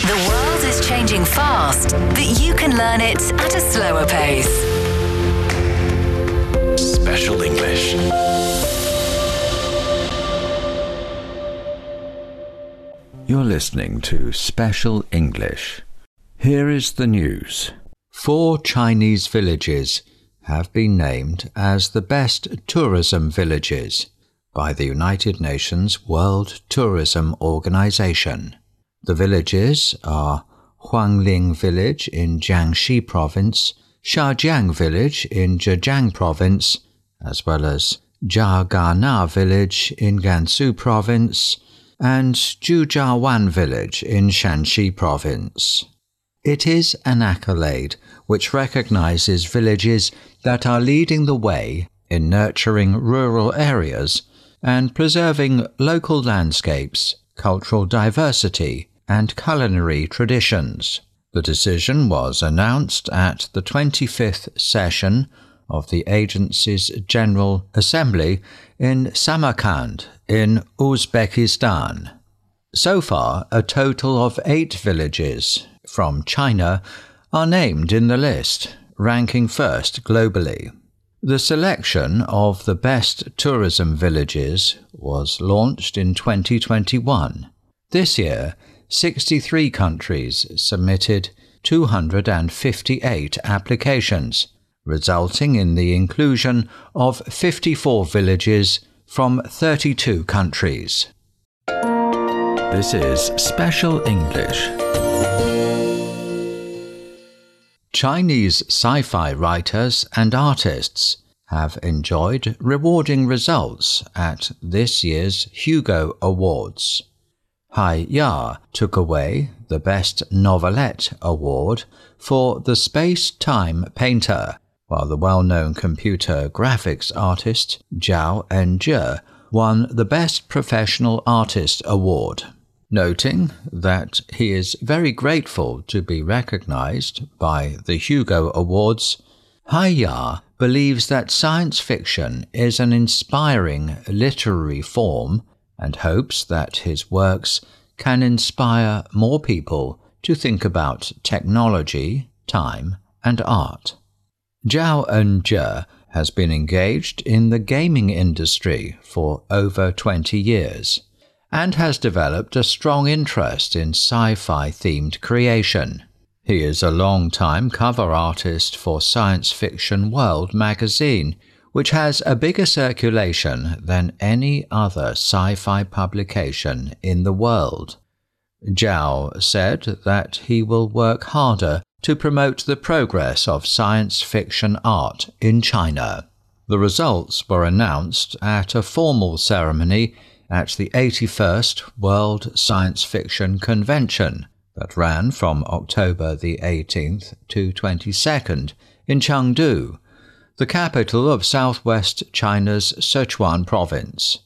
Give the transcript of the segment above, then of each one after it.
The world is changing fast, but you can learn it at a slower pace. Special English. You're listening to Special English. Here is the news. Four Chinese villages have been named as the best tourism villages by the United Nations World Tourism Organization. The villages are Huangling Village in Jiangxi Province, Xiajiang Village in Zhejiang Province, as well as Zhagana Village in Gansu Province, and Jujiawan Village in Shanxi Province. It is an accolade which recognizes villages that are leading the way in nurturing rural areas and preserving local landscapes, cultural diversity, and culinary traditions. The decision was announced at the 25th session of the agency's General Assembly in Samarkand in Uzbekistan. So far, a total of eight villages from China are named in the list, ranking first globally. The selection of the best tourism villages was launched in 2021. This year, 63 countries submitted 258 applications, resulting in the inclusion of 54 villages from 32 countries. This is Special English. Chinese sci fi writers and artists have enjoyed rewarding results at this year's Hugo Awards. Hai Ya took away the Best Novelette Award for The Space Time Painter, while the well known computer graphics artist Zhao Enjie won the Best Professional Artist Award noting that he is very grateful to be recognized by the Hugo Awards. Hai Ya believes that science fiction is an inspiring literary form and hopes that his works can inspire more people to think about technology, time, and art. Zhao Enjie has been engaged in the gaming industry for over 20 years and has developed a strong interest in sci fi themed creation. He is a long-time cover artist for Science Fiction World magazine, which has a bigger circulation than any other sci fi publication in the world. Zhao said that he will work harder to promote the progress of science fiction art in China. The results were announced at a formal ceremony at the 81st World Science Fiction Convention that ran from October the 18th to 22nd in Chengdu, the capital of southwest China's Sichuan province.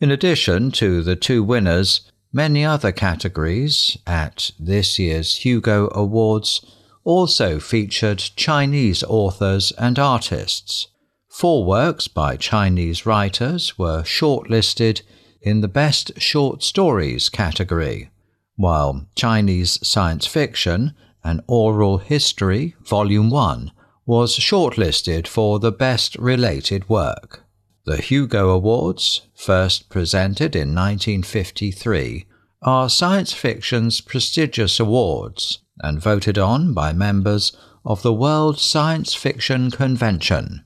In addition to the two winners, many other categories at this year's Hugo Awards also featured Chinese authors and artists. Four works by Chinese writers were shortlisted in the Best Short Stories category, while Chinese Science Fiction and Oral History, Volume 1, was shortlisted for the Best Related Work. The Hugo Awards, first presented in 1953, are science fiction's prestigious awards and voted on by members of the World Science Fiction Convention.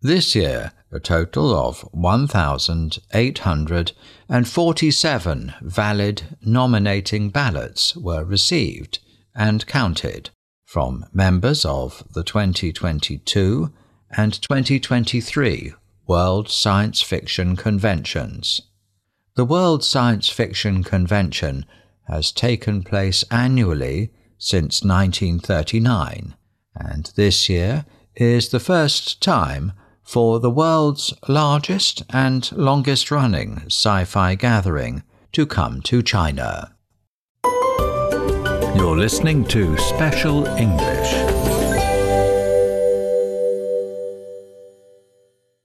This year, a total of 1,847 valid nominating ballots were received and counted from members of the 2022 and 2023 World Science Fiction Conventions. The World Science Fiction Convention has taken place annually since 1939, and this year is the first time for the world's largest and longest running sci fi gathering to come to China. You're listening to Special English.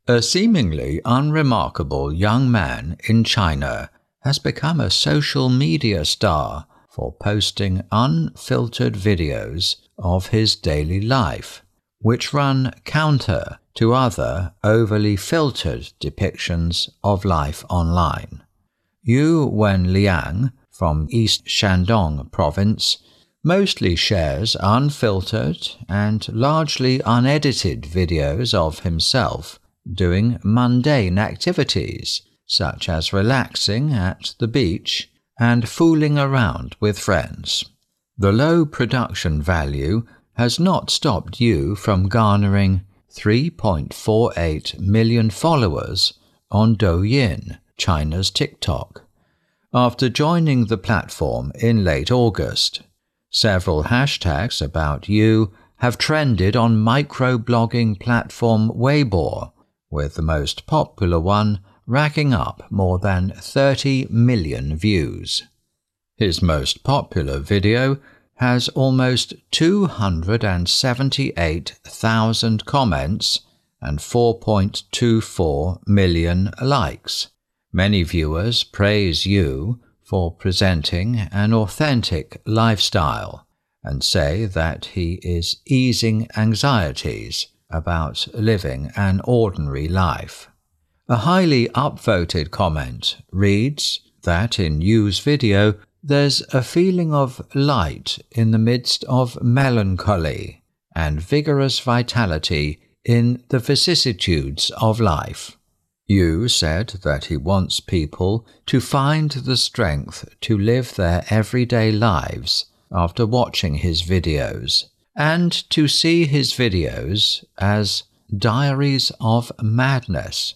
A seemingly unremarkable young man in China has become a social media star for posting unfiltered videos of his daily life, which run counter to other overly filtered depictions of life online. Yu Wen Liang from East Shandong province mostly shares unfiltered and largely unedited videos of himself doing mundane activities such as relaxing at the beach and fooling around with friends. The low production value has not stopped Yu from garnering 3.48 million followers on Douyin, China's TikTok. After joining the platform in late August, several hashtags about Yu have trended on microblogging platform Weibo, with the most popular one racking up more than 30 million views. His most popular video has almost 278,000 comments and 4.24 million likes. Many viewers praise Yu for presenting an authentic lifestyle and say that he is easing anxieties about living an ordinary life. A highly upvoted comment reads that in Yu's video, there's a feeling of light in the midst of melancholy and vigorous vitality in the vicissitudes of life. Yu said that he wants people to find the strength to live their everyday lives after watching his videos and to see his videos as diaries of madness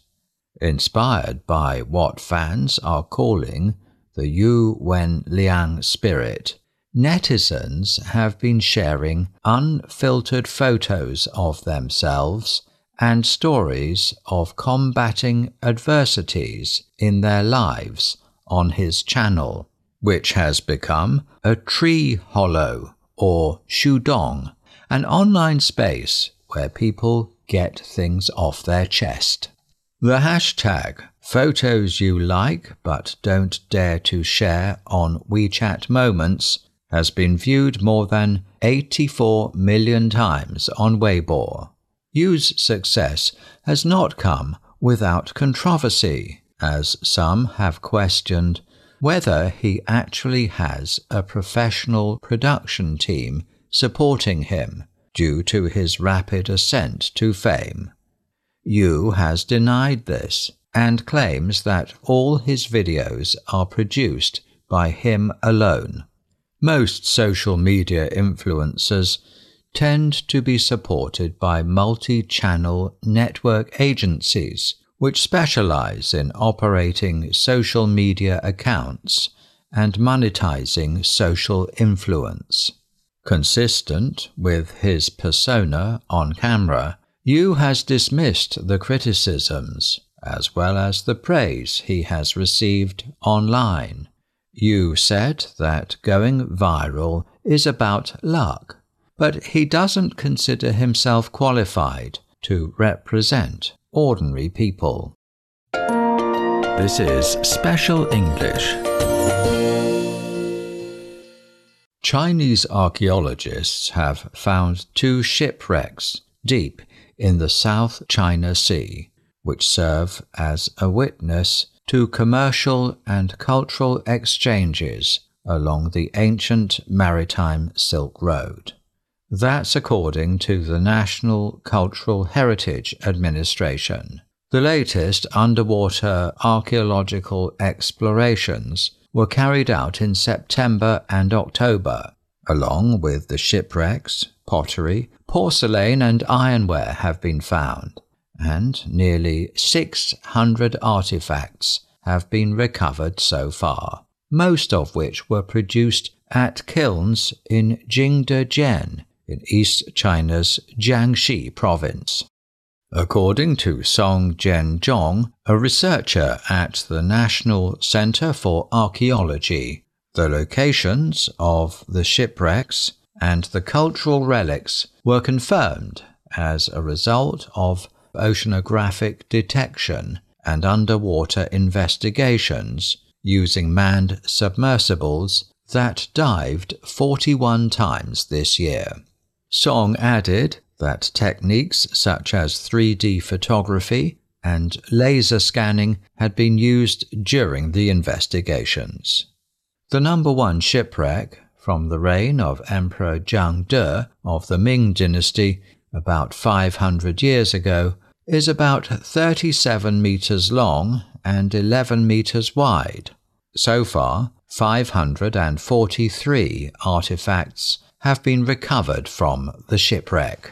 inspired by what fans are calling the Yu Wen Liang spirit, netizens have been sharing unfiltered photos of themselves and stories of combating adversities in their lives on his channel, which has become a tree hollow or shudong, an online space where people get things off their chest. The hashtag photos you like but don't dare to share on WeChat Moments has been viewed more than 84 million times on Weibo. Yu's success has not come without controversy, as some have questioned whether he actually has a professional production team supporting him due to his rapid ascent to fame. Yu has denied this and claims that all his videos are produced by him alone. Most social media influencers tend to be supported by multi channel network agencies which specialize in operating social media accounts and monetizing social influence. Consistent with his persona on camera, Yu has dismissed the criticisms as well as the praise he has received online. Yu said that going viral is about luck, but he doesn't consider himself qualified to represent ordinary people. This is Special English. Chinese archaeologists have found two shipwrecks deep in the South China Sea, which serve as a witness to commercial and cultural exchanges along the ancient maritime Silk Road. That's according to the National Cultural Heritage Administration. The latest underwater archaeological explorations were carried out in September and October, along with the shipwrecks, pottery, porcelain, and ironware have been found, and nearly 600 artifacts have been recovered so far, most of which were produced at kilns in Jingdezhen in East China's Jiangxi province. According to Song Jianzhong, a researcher at the National Center for Archaeology, the locations of the shipwrecks and the cultural relics were confirmed as a result of oceanographic detection and underwater investigations using manned submersibles that dived 41 times this year. Song added that techniques such as 3D photography and laser scanning had been used during the investigations. The number one shipwreck from the reign of Emperor Zheng De of the Ming Dynasty about 500 years ago is about 37 meters long and 11 meters wide. So far, 543 artifacts have been recovered from the shipwreck.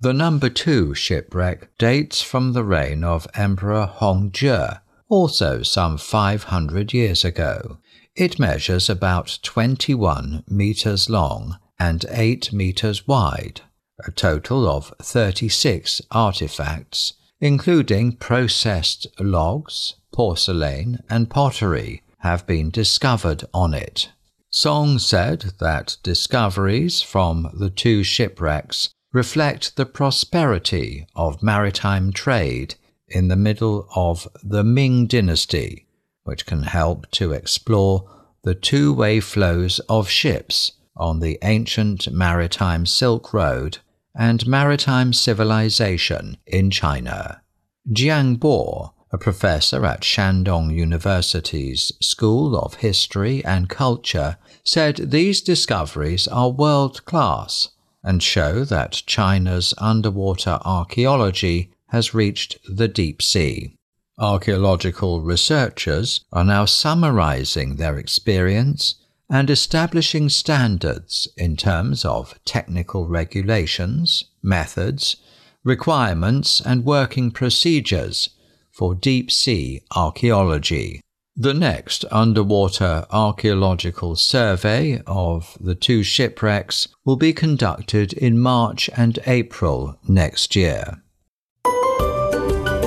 The number two shipwreck dates from the reign of Emperor Hongzhi, also some 500 years ago. It measures about 21 meters long and 8 meters wide, a total of 36 artifacts, including processed logs, porcelain, and pottery, have been discovered on it. Song said that discoveries from the two shipwrecks reflect the prosperity of maritime trade in the middle of the Ming Dynasty, which can help to explore the two way flows of ships on the ancient maritime Silk Road and maritime civilization in China. Jiang Bo, a professor at Shandong University's School of History and Culture, said these discoveries are world class and show that China's underwater archaeology has reached the deep sea. Archaeological researchers are now summarizing their experience and establishing standards in terms of technical regulations, methods, requirements, and working procedures for deep sea archaeology. The next underwater archaeological survey of the two shipwrecks will be conducted in March and April next year.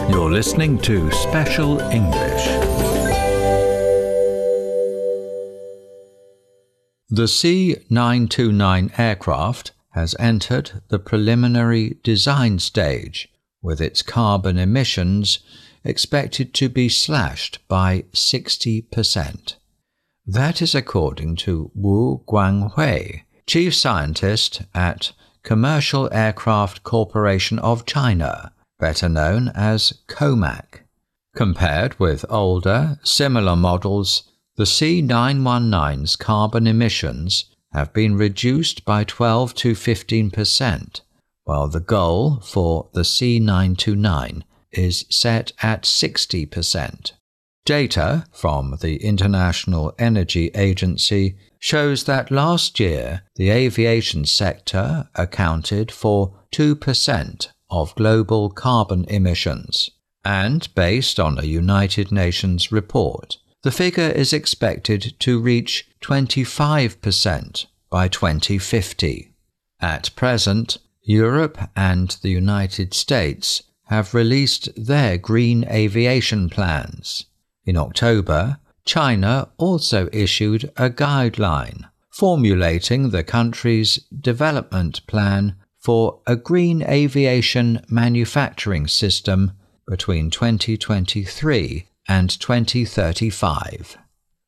You're listening to Special English. The C 929 aircraft has entered the preliminary design stage with its carbon emissions expected to be slashed by 60%. That is according to Wu Guanghui, chief scientist at Commercial Aircraft Corporation of China, better known as COMAC. Compared with older, similar models, the C919's carbon emissions have been reduced by 12 to 15 percent, while the goal for the C929 is set at 60%. Data from the International Energy Agency shows that last year the aviation sector accounted for 2% of global carbon emissions. And based on a United Nations report, the figure is expected to reach 25% by 2050. At present, Europe and the United States have released their green aviation plans. In October, China also issued a guideline formulating the country's development plan for a green aviation manufacturing system between 2023 and 2035.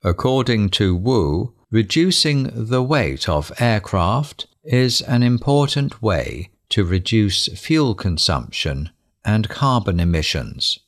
According to Wu, reducing the weight of aircraft is an important way to reduce fuel consumption and carbon emissions.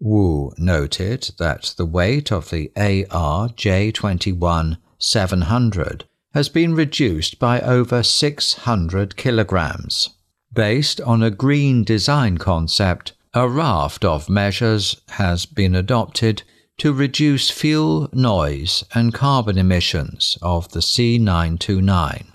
Wu noted that the weight of the AR J21 700 has been reduced by over 600 kilograms. Based on a green design concept, a raft of measures has been adopted to reduce fuel, noise, and carbon emissions of the C929.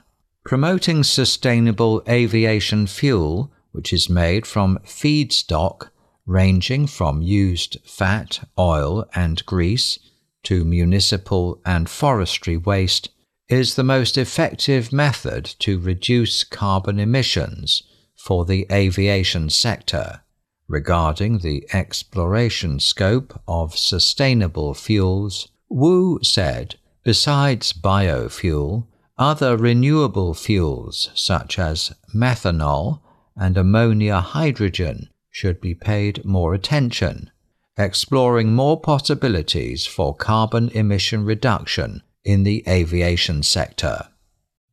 Promoting sustainable aviation fuel which is made from feedstock ranging from used fat, oil, and grease to municipal and forestry waste, is the most effective method to reduce carbon emissions for the aviation sector. Regarding the exploration scope of sustainable fuels, Wu said, besides biofuel, other renewable fuels such as methanol and ammonia hydrogen should be paid more attention, exploring more possibilities for carbon emission reduction in the aviation sector.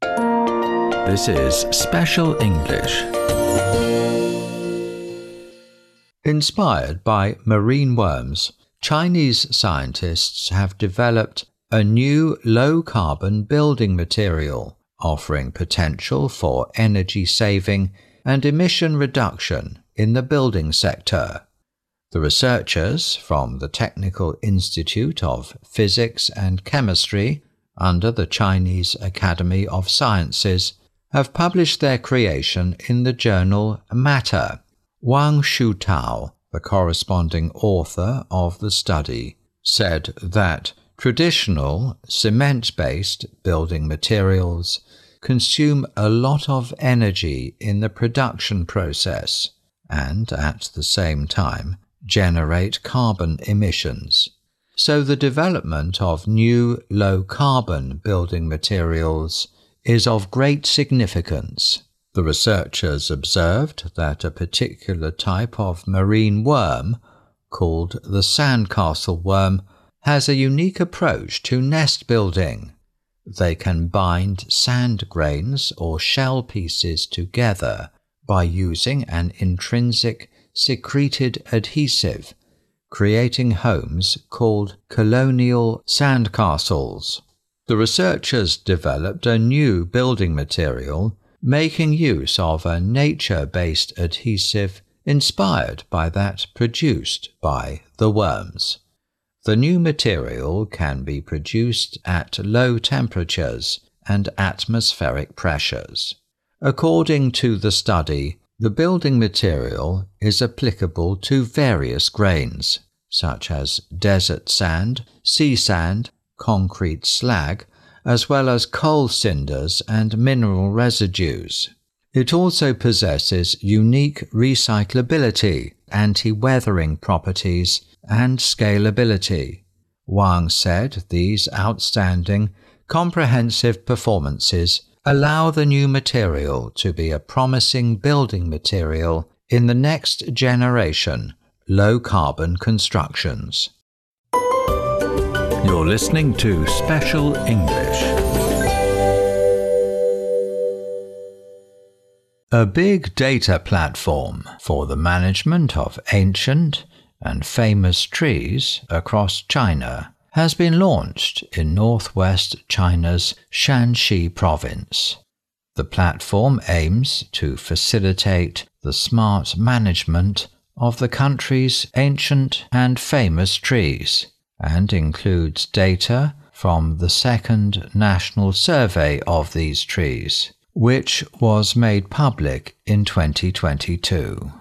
This is Special English. Inspired by marine worms, Chinese scientists have developed a new low carbon building material offering potential for energy saving and emission reduction in the building sector. The researchers from the Technical Institute of Physics and Chemistry under the Chinese Academy of Sciences have published their creation in the journal Matter. Wang Shutao, the corresponding author of the study, said that traditional cement based building materials consume a lot of energy in the production process and at the same time generate carbon emissions. So the development of new low carbon building materials is of great significance. The researchers observed that a particular type of marine worm, called the sandcastle worm, has a unique approach to nest building. They can bind sand grains or shell pieces together by using an intrinsic secreted adhesive, creating homes called colonial sandcastles. The researchers developed a new building material making use of a nature based adhesive inspired by that produced by the worms. The new material can be produced at low temperatures and atmospheric pressures. According to the study, the building material is applicable to various grains, such as desert sand, sea sand, concrete slag, as well as coal cinders and mineral residues. It also possesses unique recyclability, anti weathering properties, and scalability. Wang said these outstanding, comprehensive performances allow the new material to be a promising building material in the next generation low carbon constructions. You're listening to Special English. A big data platform for the management of ancient and famous trees across China has been launched in northwest China's Shanxi province. The platform aims to facilitate the smart management of the country's ancient and famous trees and includes data from the second national survey of these trees, which was made public in 2022.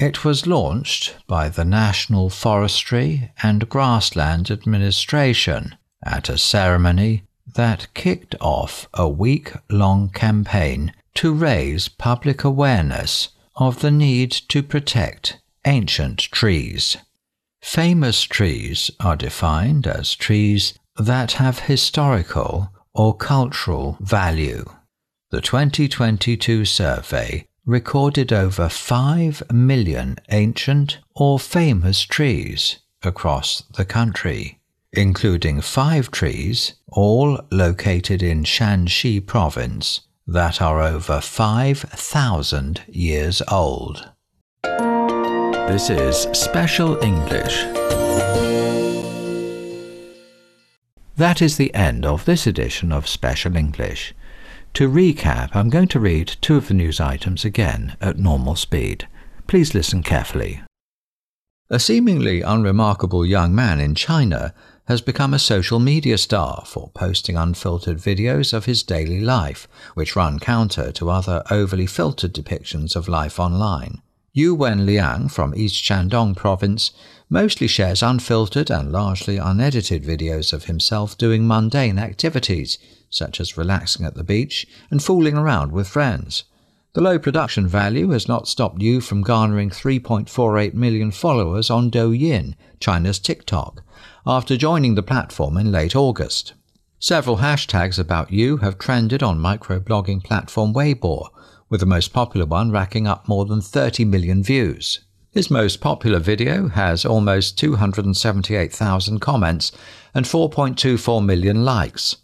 It was launched by the National Forestry and Grassland Administration at a ceremony that kicked off a week long campaign to raise public awareness of the need to protect ancient trees. Famous trees are defined as trees that have historical or cultural value. The 2022 survey recorded over 5 million ancient or famous trees across the country, including five trees, all located in Shanxi province, that are over 5,000 years old. This is Special English. That is the end of this edition of Special English. To recap, I'm going to read two of the news items again at normal speed. Please listen carefully. A seemingly unremarkable young man in China has become a social media star for posting unfiltered videos of his daily life, which run counter to other overly filtered depictions of life online. Yu Wen Liang from East Shandong province mostly shares unfiltered and largely unedited videos of himself doing mundane activities, such as relaxing at the beach and fooling around with friends. The low production value has not stopped Yu from garnering 3.48 million followers on Douyin, China's TikTok, after joining the platform in late August. Several hashtags about Yu have trended on microblogging platform Weibo, with the most popular one racking up more than 30 million views. His most popular video has almost 278,000 comments and 4.24 million likes.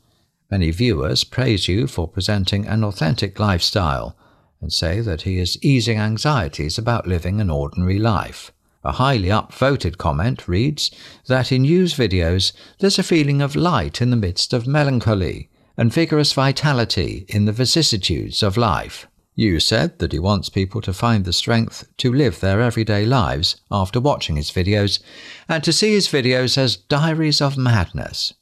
Many viewers praise Yu for presenting an authentic lifestyle and say that he is easing anxieties about living an ordinary life. A highly upvoted comment reads that in Yu's videos there's a feeling of light in the midst of melancholy and vigorous vitality in the vicissitudes of life. Yu said that he wants people to find the strength to live their everyday lives after watching his videos and to see his videos as diaries of madness.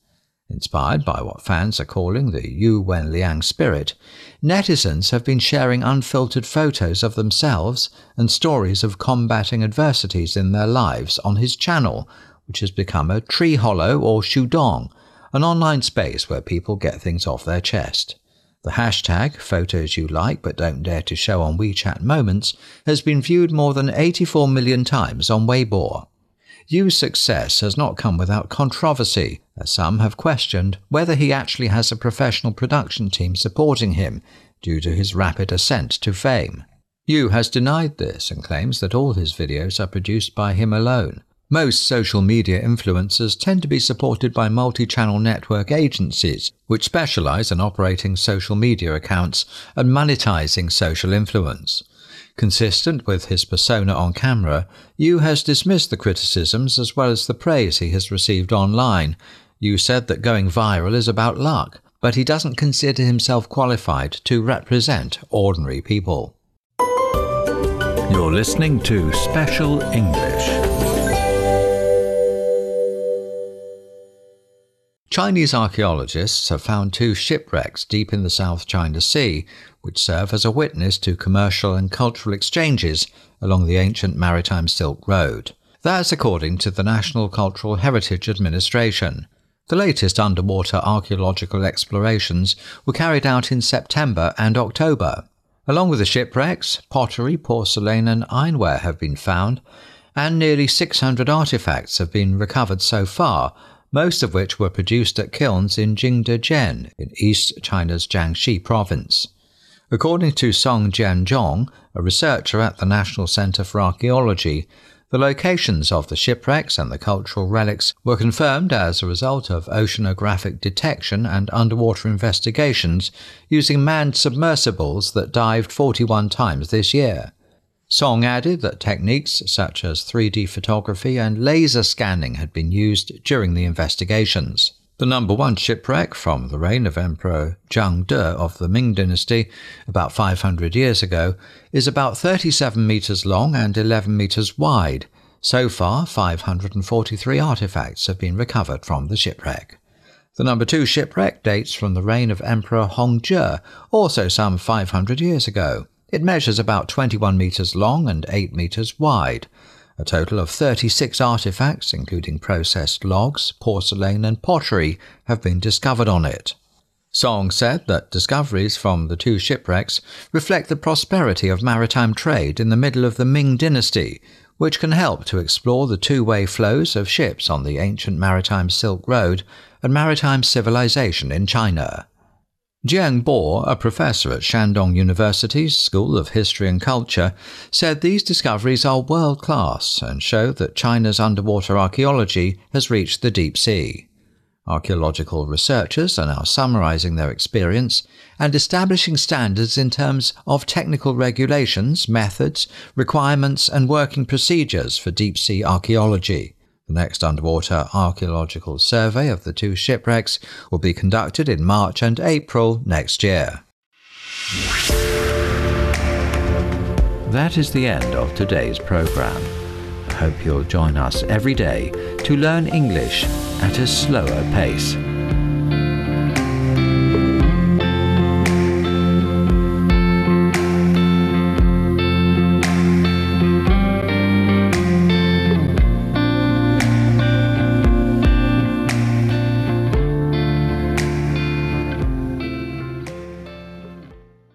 Inspired by what fans are calling the Yu Wenliang spirit, netizens have been sharing unfiltered photos of themselves and stories of combating adversities in their lives on his channel, which has become a tree hollow or shudong, an online space where people get things off their chest. The hashtag photos you like but don't dare to show on WeChat Moments has been viewed more than 84 million times on Weibo. Yu's success has not come without controversy, as some have questioned whether he actually has a professional production team supporting him due to his rapid ascent to fame. Yu has denied this and claims that all his videos are produced by him alone. Most social media influencers tend to be supported by multi channel network agencies, which specialize in operating social media accounts and monetizing social influence. Consistent with his persona on camera, Yu has dismissed the criticisms as well as the praise he has received online. Yu said that going viral is about luck, but he doesn't consider himself qualified to represent ordinary people. You're listening to Special English. Chinese archaeologists have found two shipwrecks deep in the South China Sea, which serve as a witness to commercial and cultural exchanges along the ancient maritime Silk Road. That's according to the National Cultural Heritage Administration. The latest underwater archaeological explorations were carried out in September and October. Along with the shipwrecks, pottery, porcelain, and ironware have been found, and nearly 600 artifacts have been recovered so far, most of which were produced at kilns in Jingdezhen in East China's Jiangxi province. According to Song Jianzhong, a researcher at the National Center for Archaeology, the locations of the shipwrecks and the cultural relics were confirmed as a result of oceanographic detection and underwater investigations using manned submersibles that dived 41 times this year. Song added that techniques such as 3D photography and laser scanning had been used during the investigations. The number one shipwreck from the reign of Emperor Zheng De of the Ming Dynasty about 500 years ago is about 37 meters long and 11 meters wide. So far, 543 artifacts have been recovered from the shipwreck. The number two shipwreck dates from the reign of Emperor Hongzhi, also some 500 years ago. It measures about 21 meters long and 8 meters wide. A total of 36 artifacts, including processed logs, porcelain, and pottery, have been discovered on it. Song said that discoveries from the two shipwrecks reflect the prosperity of maritime trade in the middle of the Ming dynasty, which can help to explore the two way flows of ships on the ancient maritime Silk Road and maritime civilization in China. Jiang Bo, a professor at Shandong University's School of History and Culture, said these discoveries are world class and show that China's underwater archaeology has reached the deep sea. Archaeological researchers are now summarizing their experience and establishing standards in terms of technical regulations, methods, requirements, and working procedures for deep sea archaeology. The next underwater archaeological survey of the two shipwrecks will be conducted in March and April next year. That is the end of today's program. I hope you'll join us every day to learn English at a slower pace.